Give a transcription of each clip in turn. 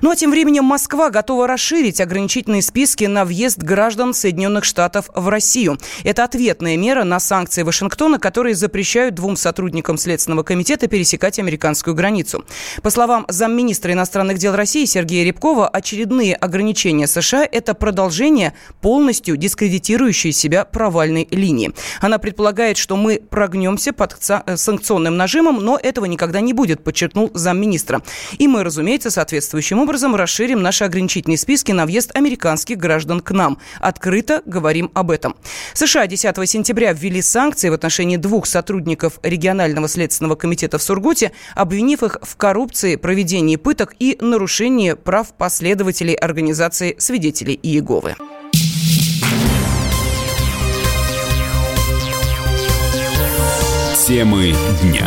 Ну а тем временем Москва готова расширить ограничительные списки на въезд граждан Соединенных Штатов в Россию. Это ответная мера на санкции Вашингтона, которые запрещают двум сотрудникам Следственного комитета пересекать американскую границу. По словам замминистра иностранных дел России Сергея Рябкова, очередные ограничения США – это продолжение полностью дискредитирующей себя провальной линии. Она предполагает, что мы прогнемся под санкционным нажимом, но этого никогда не будет, подчеркнул замминистра. И мы, разумеется, соответствующим образом расширим наши ограничительные списки на въезд американских граждан к нам. Открыто говорим об этом. США 10 сентября ввели санкции в отношении двух сотрудников регионального следственного комитета в Сургуте, обвинив их в коррупции, проведении пыток и нарушении прав последователей организации свидетелей Иеговы. Темы дня.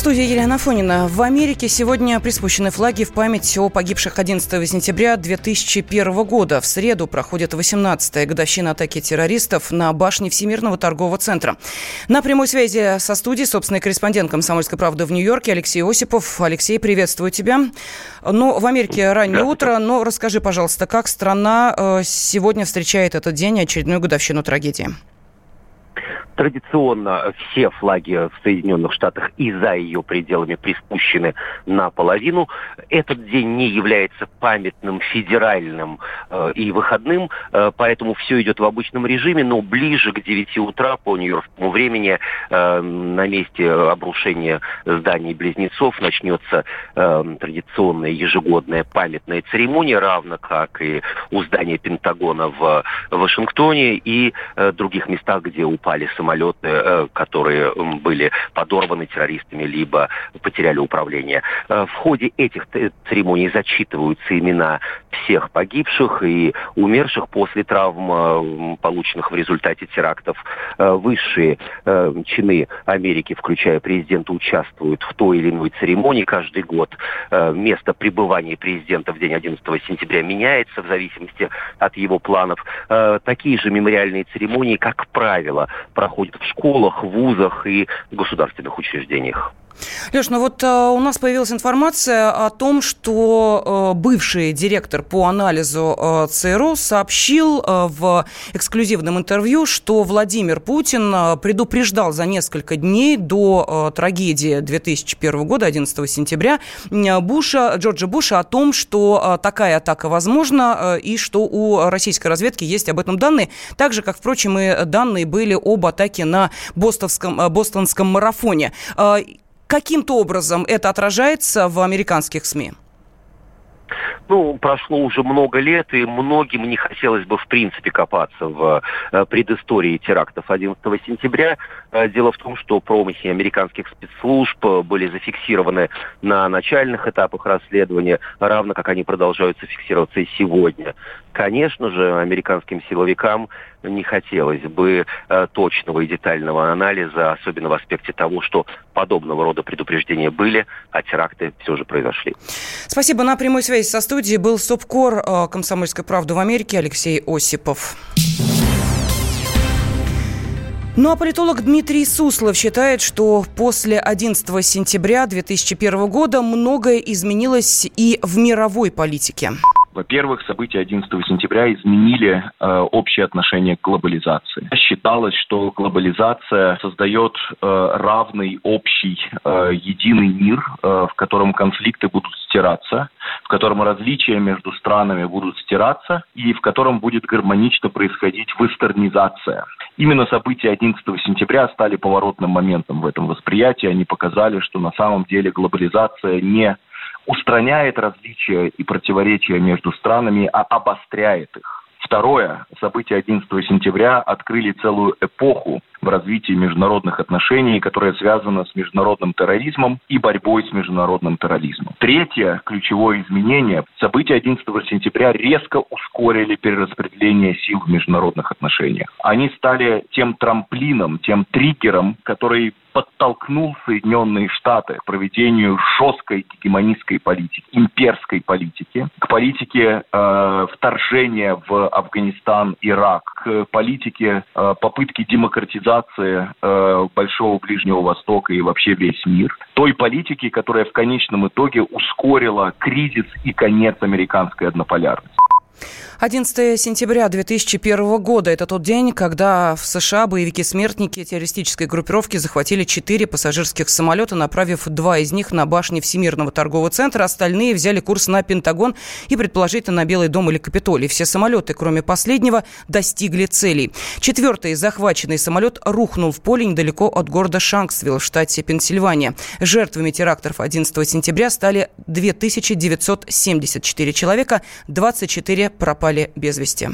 Студии Елена Фонина. В Америке сегодня приспущены флаги в память о погибших 11 сентября 2001 года. В среду проходит 18-я годовщина атаки террористов на башне Всемирного торгового центра. На прямой связи со студией собственный корреспондент «Комсомольской правды» в Нью-Йорке Алексей Осипов. Алексей, приветствую тебя. Ну, в Америке раннее утро, но расскажи, пожалуйста, как страна э, сегодня встречает этот день, очередную годовщину трагедии? Традиционно все флаги в Соединенных Штатах и за ее пределами приспущены наполовину. Этот день не является памятным, федеральным э, и выходным, э, поэтому все идет в обычном режиме, но ближе к 9 утра по нью-йоркскому времени э, на месте обрушения зданий-близнецов начнется э, традиционная ежегодная памятная церемония, равно как и у здания Пентагона в Вашингтоне и э, других местах, где упали самолеты самолеты, э, которые были подорваны террористами, либо потеряли управление. Э, в ходе этих церемоний зачитываются имена всех погибших и умерших после травм, э, полученных в результате терактов. Высшие чины Америки, включая президента, участвуют в той или иной церемонии каждый год. Место пребывания президента в день 11 сентября меняется в зависимости от его планов. Такие же мемориальные церемонии, как правило, проходят проходит в школах, вузах и государственных учреждениях. Леш, ну вот э, у нас появилась информация о том, что э, бывший директор по анализу э, ЦРУ сообщил э, в эксклюзивном интервью, что Владимир Путин э, предупреждал за несколько дней до э, трагедии 2001 года, 11 сентября, Буша, Джорджа Буша о том, что э, такая атака возможна э, и что у российской разведки есть об этом данные, так же, как, впрочем, и данные были об атаке на бостонском, бостонском марафоне. Каким-то образом это отражается в американских СМИ? Ну, прошло уже много лет, и многим не хотелось бы, в принципе, копаться в э, предыстории терактов 11 сентября. Э, дело в том, что промахи американских спецслужб э, были зафиксированы на начальных этапах расследования, равно как они продолжаются фиксироваться и сегодня. Конечно же, американским силовикам не хотелось бы точного и детального анализа, особенно в аспекте того, что подобного рода предупреждения были, а теракты все же произошли. Спасибо. На прямой связи со студией был СОПКОР э, «Комсомольской правды» в Америке Алексей Осипов. Ну а политолог Дмитрий Суслов считает, что после 11 сентября 2001 года многое изменилось и в мировой политике. Во-первых, события 11 сентября изменили э, общее отношение к глобализации. Считалось, что глобализация создает э, равный, общий, э, единый мир, э, в котором конфликты будут стираться, в котором различия между странами будут стираться и в котором будет гармонично происходить вестернизация. Именно события 11 сентября стали поворотным моментом в этом восприятии. Они показали, что на самом деле глобализация не устраняет различия и противоречия между странами, а обостряет их. Второе, события 11 сентября открыли целую эпоху в развитии международных отношений, которая связана с международным терроризмом и борьбой с международным терроризмом. Третье ключевое изменение. События 11 сентября резко ускорили перераспределение сил в международных отношениях. Они стали тем трамплином, тем триггером, который подтолкнул Соединенные Штаты к проведению жесткой гегемонистской политики, имперской политики, к политике э, вторжения в Афганистан, Ирак, к политике э, попытки демократизации глобализации э, Большого Ближнего Востока и вообще весь мир. Той политики, которая в конечном итоге ускорила кризис и конец американской однополярности. 11 сентября 2001 года – это тот день, когда в США боевики-смертники террористической группировки захватили четыре пассажирских самолета, направив два из них на башни Всемирного торгового центра, остальные взяли курс на Пентагон и, предположительно, на Белый дом или Капитолий. Все самолеты, кроме последнего, достигли целей. Четвертый захваченный самолет рухнул в поле недалеко от города Шанксвилл в штате Пенсильвания. Жертвами терактов 11 сентября стали 2974 человека, 24 пропали без вести.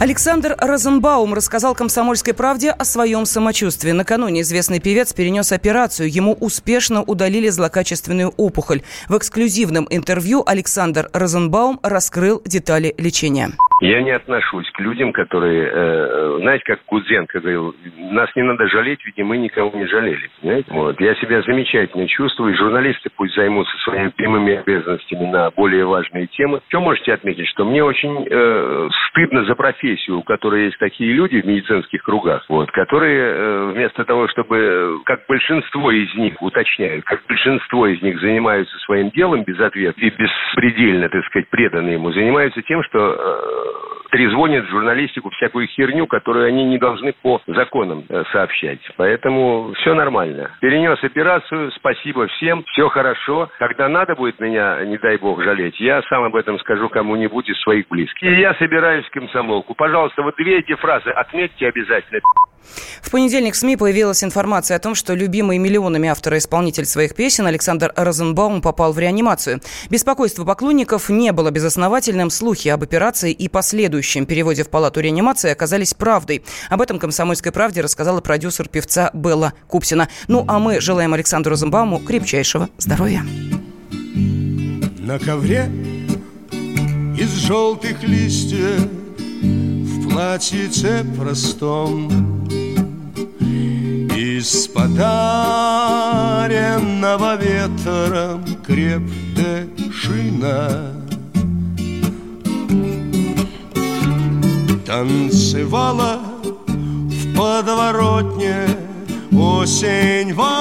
Александр Розенбаум рассказал «Комсомольской правде» о своем самочувствии. Накануне известный певец перенес операцию. Ему успешно удалили злокачественную опухоль. В эксклюзивном интервью Александр Розенбаум раскрыл детали лечения. Я не отношусь к людям, которые, э, знаете, как Гудзенко говорил, нас не надо жалеть, ведь мы никого не жалели. Понимаете? Вот. Я себя замечательно чувствую, журналисты пусть займутся своими прямыми обязанностями на более важные темы. Что можете отметить, что мне очень э, стыдно за профессию, у которой есть такие люди в медицинских кругах, вот, которые э, вместо того, чтобы, как большинство из них, уточняют, как большинство из них занимаются своим делом без ответа и беспредельно, так сказать, преданы ему, занимаются тем, что э, uh, трезвонят журналистику всякую херню, которую они не должны по законам э, сообщать. Поэтому все нормально. Перенес операцию, спасибо всем, все хорошо. Когда надо будет меня, не дай бог, жалеть, я сам об этом скажу кому-нибудь из своих близких. И я собираюсь в комсомолку. Пожалуйста, вот две эти фразы отметьте обязательно. В понедельник в СМИ появилась информация о том, что любимый миллионами автора исполнитель своих песен Александр Розенбаум попал в реанимацию. Беспокойство поклонников не было безосновательным. Слухи об операции и последующем переводе в палату реанимации оказались правдой. Об этом «Комсомольской правде» рассказала продюсер певца Белла Купсина. Ну, а мы желаем Александру Розенбауму крепчайшего здоровья. На ковре из желтых листьев в платьице простом из подаренного ветром крепкая шина Танцевала в подворотне осень вальс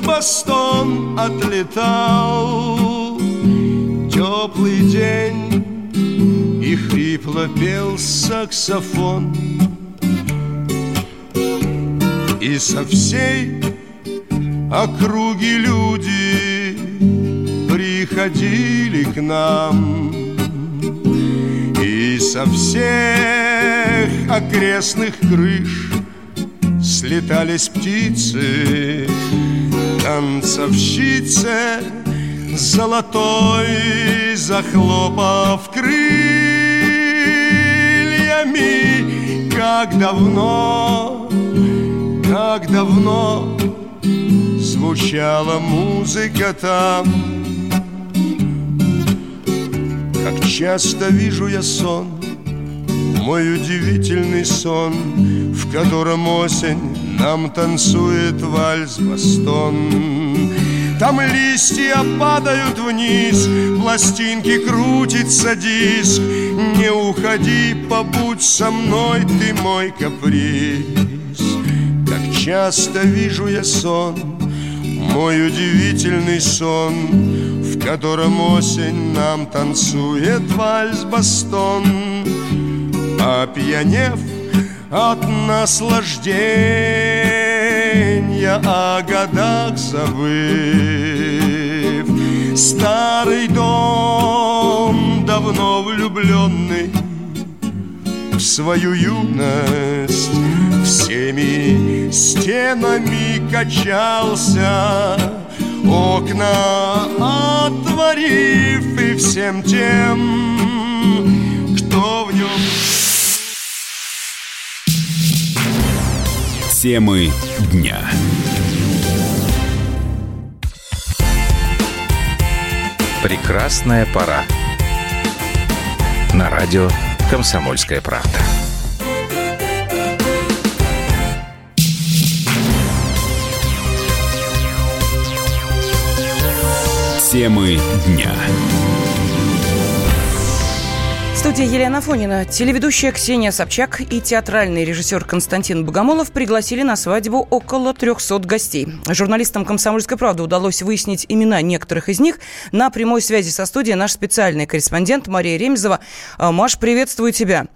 Бастон отлетал. Теплый день и хрипло пел саксофон. И со всей округи люди приходили к нам со всех окрестных крыш слетались птицы Танцовщицы золотой захлопав крыльями. Как давно как давно звучала музыка там. Как часто вижу я сон Мой удивительный сон В котором осень нам танцует вальс-бастон там листья падают вниз, пластинки крутится диск. Не уходи, побудь со мной, ты мой каприз. Часто вижу я сон, мой удивительный сон, в котором осень нам танцует вальс-бастон, опьянев от наслаждения, о годах забыв. Старый дом, давно влюбленный в свою юность Всеми стенами качался Окна отворив и всем тем, кто в нем Темы дня. Прекрасная пора. На радио «Комсомольская правда». Темы дня. Студии Елена Фонина. Телеведущая Ксения Собчак и театральный режиссер Константин Богомолов пригласили на свадьбу около 300 гостей. Журналистам «Комсомольской правды» удалось выяснить имена некоторых из них. На прямой связи со студией наш специальный корреспондент Мария Ремезова. А, Маш, приветствую тебя.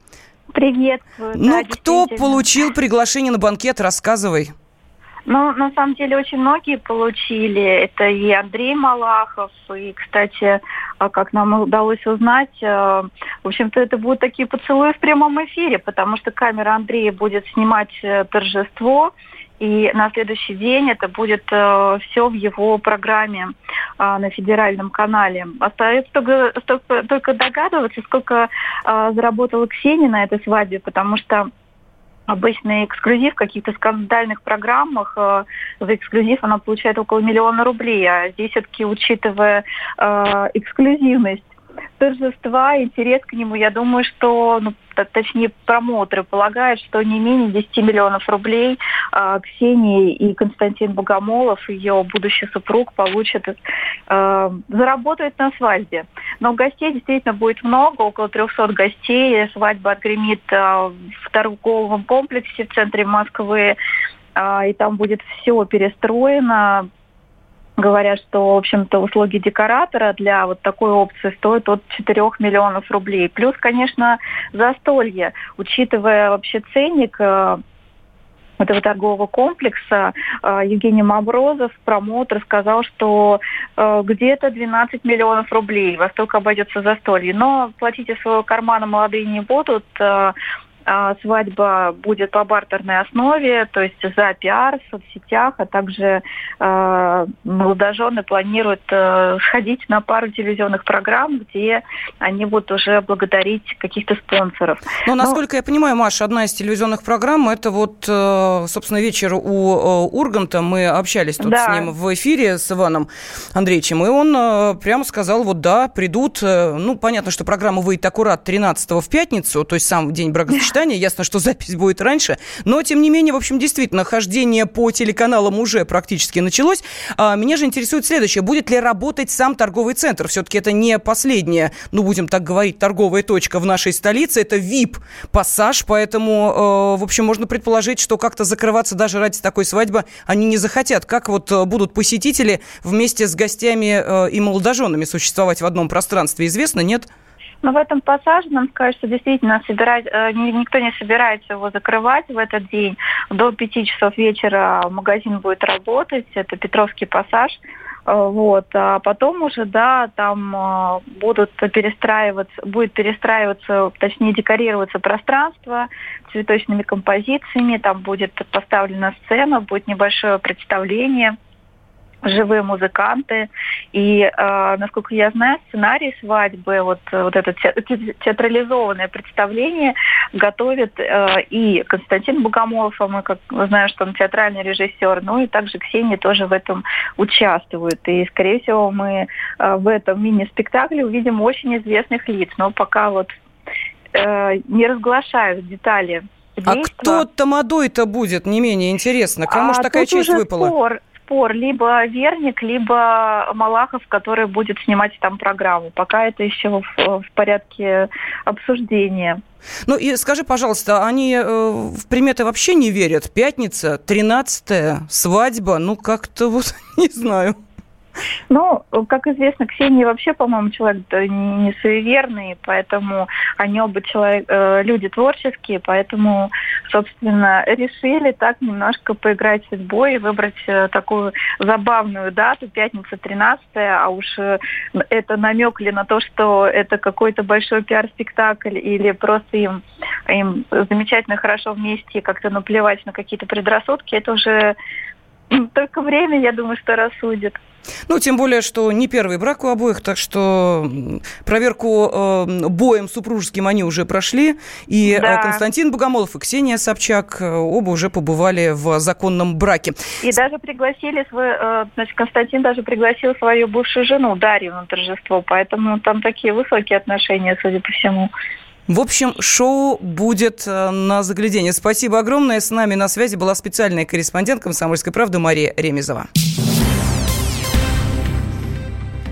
Приветствую. Ну, да, кто получил приглашение на банкет, рассказывай. Ну, на самом деле, очень многие получили. Это и Андрей Малахов, и, кстати, а как нам удалось узнать, э, в общем-то, это будут такие поцелуи в прямом эфире, потому что камера Андрея будет снимать э, торжество, и на следующий день это будет э, все в его программе э, на федеральном канале. Остается только, только, только догадываться, сколько э, заработала Ксения на этой свадьбе, потому что обычный эксклюзив в каких-то скандальных программах, э, за эксклюзив она получает около миллиона рублей, а здесь все-таки, учитывая э, эксклюзивность торжества, интерес к нему, я думаю, что, ну, точнее, промоутеры полагают, что не менее 10 миллионов рублей э, Ксении и Константин Богомолов, ее будущий супруг, получат, э, заработают на свадьбе. Но гостей действительно будет много, около 300 гостей. Свадьба отгремит э, в торговом комплексе в центре Москвы, э, и там будет все перестроено, говорят, что, в общем-то, услуги декоратора для вот такой опции стоят от 4 миллионов рублей. Плюс, конечно, застолье. Учитывая вообще ценник э, этого торгового комплекса э, Евгений Маброзов, промоутер, сказал, что э, где-то 12 миллионов рублей во столько обойдется застолье. Но платить из своего кармана молодые не будут. А, свадьба будет по бартерной основе, то есть за пиар в соцсетях, а также э, молодожены планируют э, сходить на пару телевизионных программ, где они будут уже благодарить каких-то спонсоров. Ну, насколько Но... я понимаю, Маша, одна из телевизионных программ, это вот, э, собственно, вечер у э, Урганта, мы общались тут да. с ним в эфире с Иваном Андреевичем, и он э, прямо сказал, вот да, придут, ну, понятно, что программа выйдет аккурат 13 в пятницу, то есть сам день бракосочетания, заседание. Ясно, что запись будет раньше. Но, тем не менее, в общем, действительно, хождение по телеканалам уже практически началось. А, меня же интересует следующее. Будет ли работать сам торговый центр? Все-таки это не последняя, ну, будем так говорить, торговая точка в нашей столице. Это VIP-пассаж, поэтому, э, в общем, можно предположить, что как-то закрываться даже ради такой свадьбы они не захотят. Как вот э, будут посетители вместе с гостями э, и молодоженами существовать в одном пространстве, известно, нет? Нет. Но в этом пассаже нам скажут, что действительно собирать, э, никто не собирается его закрывать в этот день. До пяти часов вечера магазин будет работать. Это Петровский пассаж. Э, вот. А потом уже, да, там э, будут перестраиваться, будет перестраиваться, точнее декорироваться пространство цветочными композициями, там будет поставлена сцена, будет небольшое представление – живые музыканты. И, э, насколько я знаю, сценарий свадьбы, вот, вот это театрализованное представление готовит э, и Константин Богомолов, а мы как знаем, что он театральный режиссер, ну и также Ксения тоже в этом участвует. И, скорее всего, мы э, в этом мини-спектакле увидим очень известных лиц. Но пока вот э, не разглашают детали а кто тамадой-то будет, не менее интересно? Кому а, же такая честь выпала? Спор спор. Либо Верник, либо Малахов, который будет снимать там программу. Пока это еще в, в порядке обсуждения. Ну и скажи, пожалуйста, они э, в приметы вообще не верят? Пятница, 13 свадьба, ну как-то вот не знаю. Ну, как известно, Ксения вообще, по-моему, человек не суеверный, поэтому они оба человек, э, люди творческие, поэтому, собственно, решили так немножко поиграть с судьбой и выбрать э, такую забавную дату, пятница 13 а уж э, это намек ли на то, что это какой-то большой пиар-спектакль или просто им, им замечательно хорошо вместе как-то наплевать на какие-то предрассудки, это уже только время, я думаю, что рассудит. Ну, тем более, что не первый брак у обоих, так что проверку э, боем супружеским они уже прошли. И э, да. Константин Богомолов и Ксения Собчак э, оба уже побывали в законном браке. И даже пригласили свой, э, значит, Константин даже пригласил свою бывшую жену Дарью на торжество, поэтому там такие высокие отношения, судя по всему. В общем, шоу будет э, на заглядение. Спасибо огромное. С нами на связи была специальная корреспондент «Комсомольской правды» Мария Ремезова.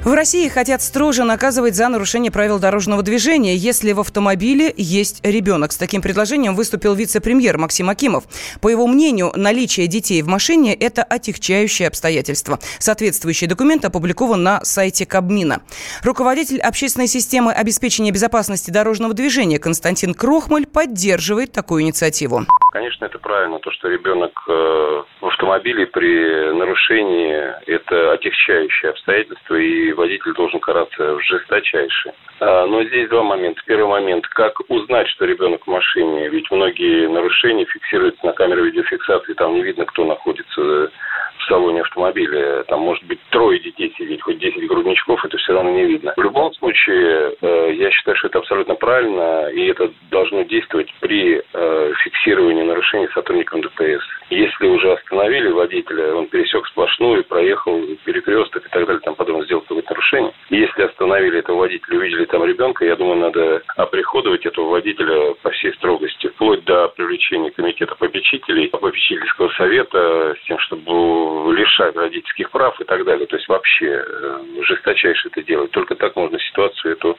В России хотят строже наказывать за нарушение правил дорожного движения, если в автомобиле есть ребенок. С таким предложением выступил вице-премьер Максим Акимов. По его мнению, наличие детей в машине – это отягчающее обстоятельство. Соответствующий документ опубликован на сайте Кабмина. Руководитель общественной системы обеспечения безопасности дорожного движения Константин Крохмаль поддерживает такую инициативу. Конечно, это правильно. То, что ребенок э, в автомобиле при нарушении – это отягчающее обстоятельство, и водитель должен караться жесточайше. А, но здесь два момента. Первый момент, как узнать, что ребенок в машине, ведь многие нарушения фиксируются на камере видеофиксации, там не видно, кто находится в салоне автомобиля. Там может быть трое детей сидеть, хоть 10 грудничков, это все равно не видно. В любом случае, э, я считаю, что это абсолютно правильно, и это должно действовать при э, фиксировании нарушений сотрудникам ДПС. Если уже остановили водителя, он пересек сплошную, проехал перекресток и так далее, там потом сделал какое-то нарушение. Если остановили этого водителя, увидели там ребенка, я думаю, надо оприходовать этого водителя по всей строгости, вплоть до привлечения комитета попечителей, попечительского совета, с тем, чтобы лишать родительских прав и так далее. То есть вообще э, жесточайше это делать. Только так можно ситуацию эту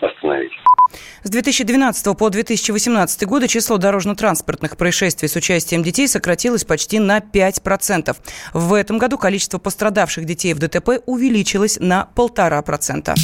остановить. С 2012 по 2018 годы число дорожно-транспортных происшествий с участием детей сократилось почти на 5%. В этом году количество пострадавших детей в ДТП увеличилось на 1,5%.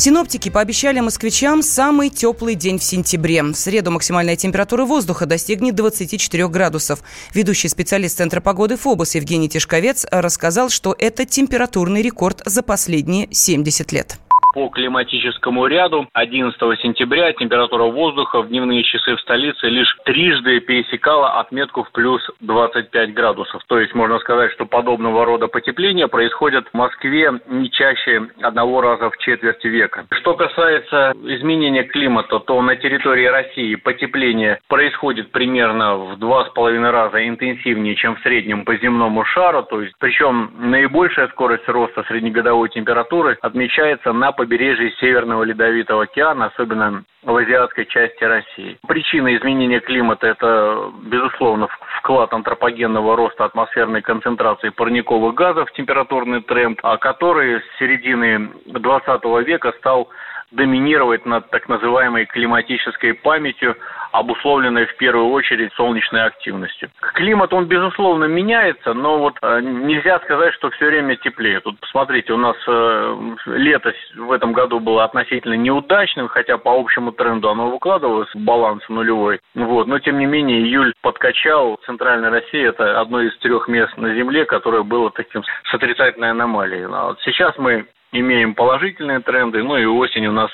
Синоптики пообещали москвичам самый теплый день в сентябре. В среду максимальная температура воздуха достигнет 24 градусов. Ведущий специалист Центра погоды ФОБОС Евгений Тишковец рассказал, что это температурный рекорд за последние 70 лет по климатическому ряду. 11 сентября температура воздуха в дневные часы в столице лишь трижды пересекала отметку в плюс 25 градусов. То есть можно сказать, что подобного рода потепления происходят в Москве не чаще одного раза в четверть века. Что касается изменения климата, то на территории России потепление происходит примерно в два с половиной раза интенсивнее, чем в среднем по земному шару. То есть, причем наибольшая скорость роста среднегодовой температуры отмечается на побережье Северного Ледовитого океана, особенно в азиатской части России. Причина изменения климата – это, безусловно, вклад антропогенного роста атмосферной концентрации парниковых газов температурный тренд, а который с середины 20 века стал доминировать над так называемой климатической памятью, обусловленной в первую очередь солнечной активностью. Климат, он, безусловно, меняется, но вот э, нельзя сказать, что все время теплее. Тут посмотрите, у нас э, лето в этом году было относительно неудачным, хотя по общему тренду оно выкладывалось в баланс нулевой. Вот. Но, тем не менее, июль подкачал. Центральная Россия – это одно из трех мест на Земле, которое было таким с отрицательной аномалией. А вот сейчас мы имеем положительные тренды, ну и осень у нас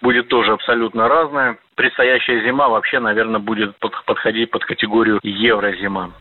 будет тоже абсолютно разная. Предстоящая зима вообще, наверное, будет подходить под категорию еврозима.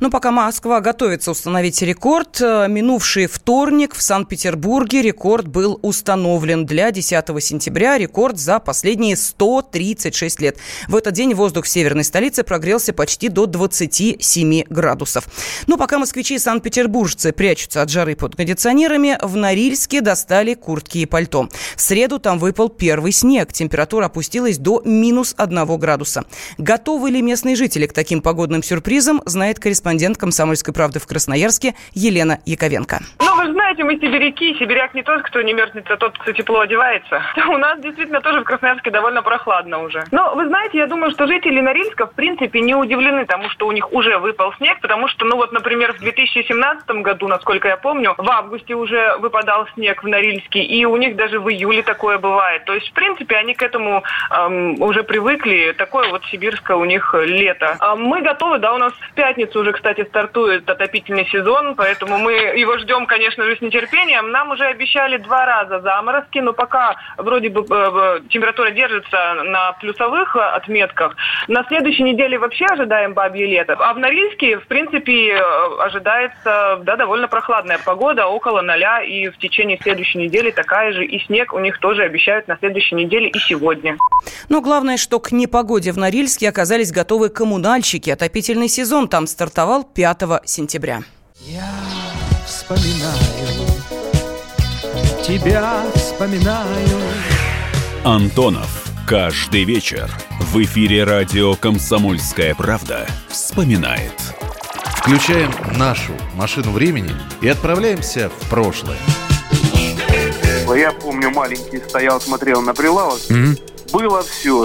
Но пока Москва готовится установить рекорд, э, минувший вторник в Санкт-Петербурге рекорд был установлен для 10 сентября. Рекорд за последние 136 лет. В этот день воздух в северной столице прогрелся почти до 27 градусов. Но пока москвичи и санкт-петербуржцы прячутся от жары под кондиционерами, в Норильске достали куртки и пальто. В среду там выпал первый снег. Температура опустилась до минус 1 градуса. Готовы ли местные жители к таким погодным сюрпризам, знает корреспондент «Комсомольской правды» в Красноярске Елена Яковенко. Ну, вы знаете, мы сибиряки. Сибиряк не тот, кто не мерзнет, а тот, кто тепло одевается. У нас действительно тоже в Красноярске довольно прохладно уже. Но, вы знаете, я думаю, что жители Норильска, в принципе, не удивлены тому, что у них уже выпал снег, потому что, ну вот, например, в 2017 году, насколько я помню, в августе уже выпадал снег в Норильске, и у них даже в июле такое бывает. То есть, в принципе, они к этому эм, уже привыкли. Такое вот сибирское у них лето. А мы готовы, да, у нас в пятницу пятницу уже, кстати, стартует отопительный сезон, поэтому мы его ждем, конечно же, с нетерпением. Нам уже обещали два раза заморозки, но пока вроде бы э, температура держится на плюсовых отметках. На следующей неделе вообще ожидаем бабье лето. А в Норильске, в принципе, э, ожидается да, довольно прохладная погода, около ноля, и в течение следующей недели такая же. И снег у них тоже обещают на следующей неделе и сегодня. Но главное, что к непогоде в Норильске оказались готовы коммунальщики. Отопительный сезон там стартовал 5 сентября. Я вспоминаю, тебя вспоминаю. Антонов. Каждый вечер в эфире радио «Комсомольская правда» вспоминает – Включаем нашу машину времени и отправляемся в прошлое. Я помню, маленький стоял, смотрел на прилавок. Мгм. Было все.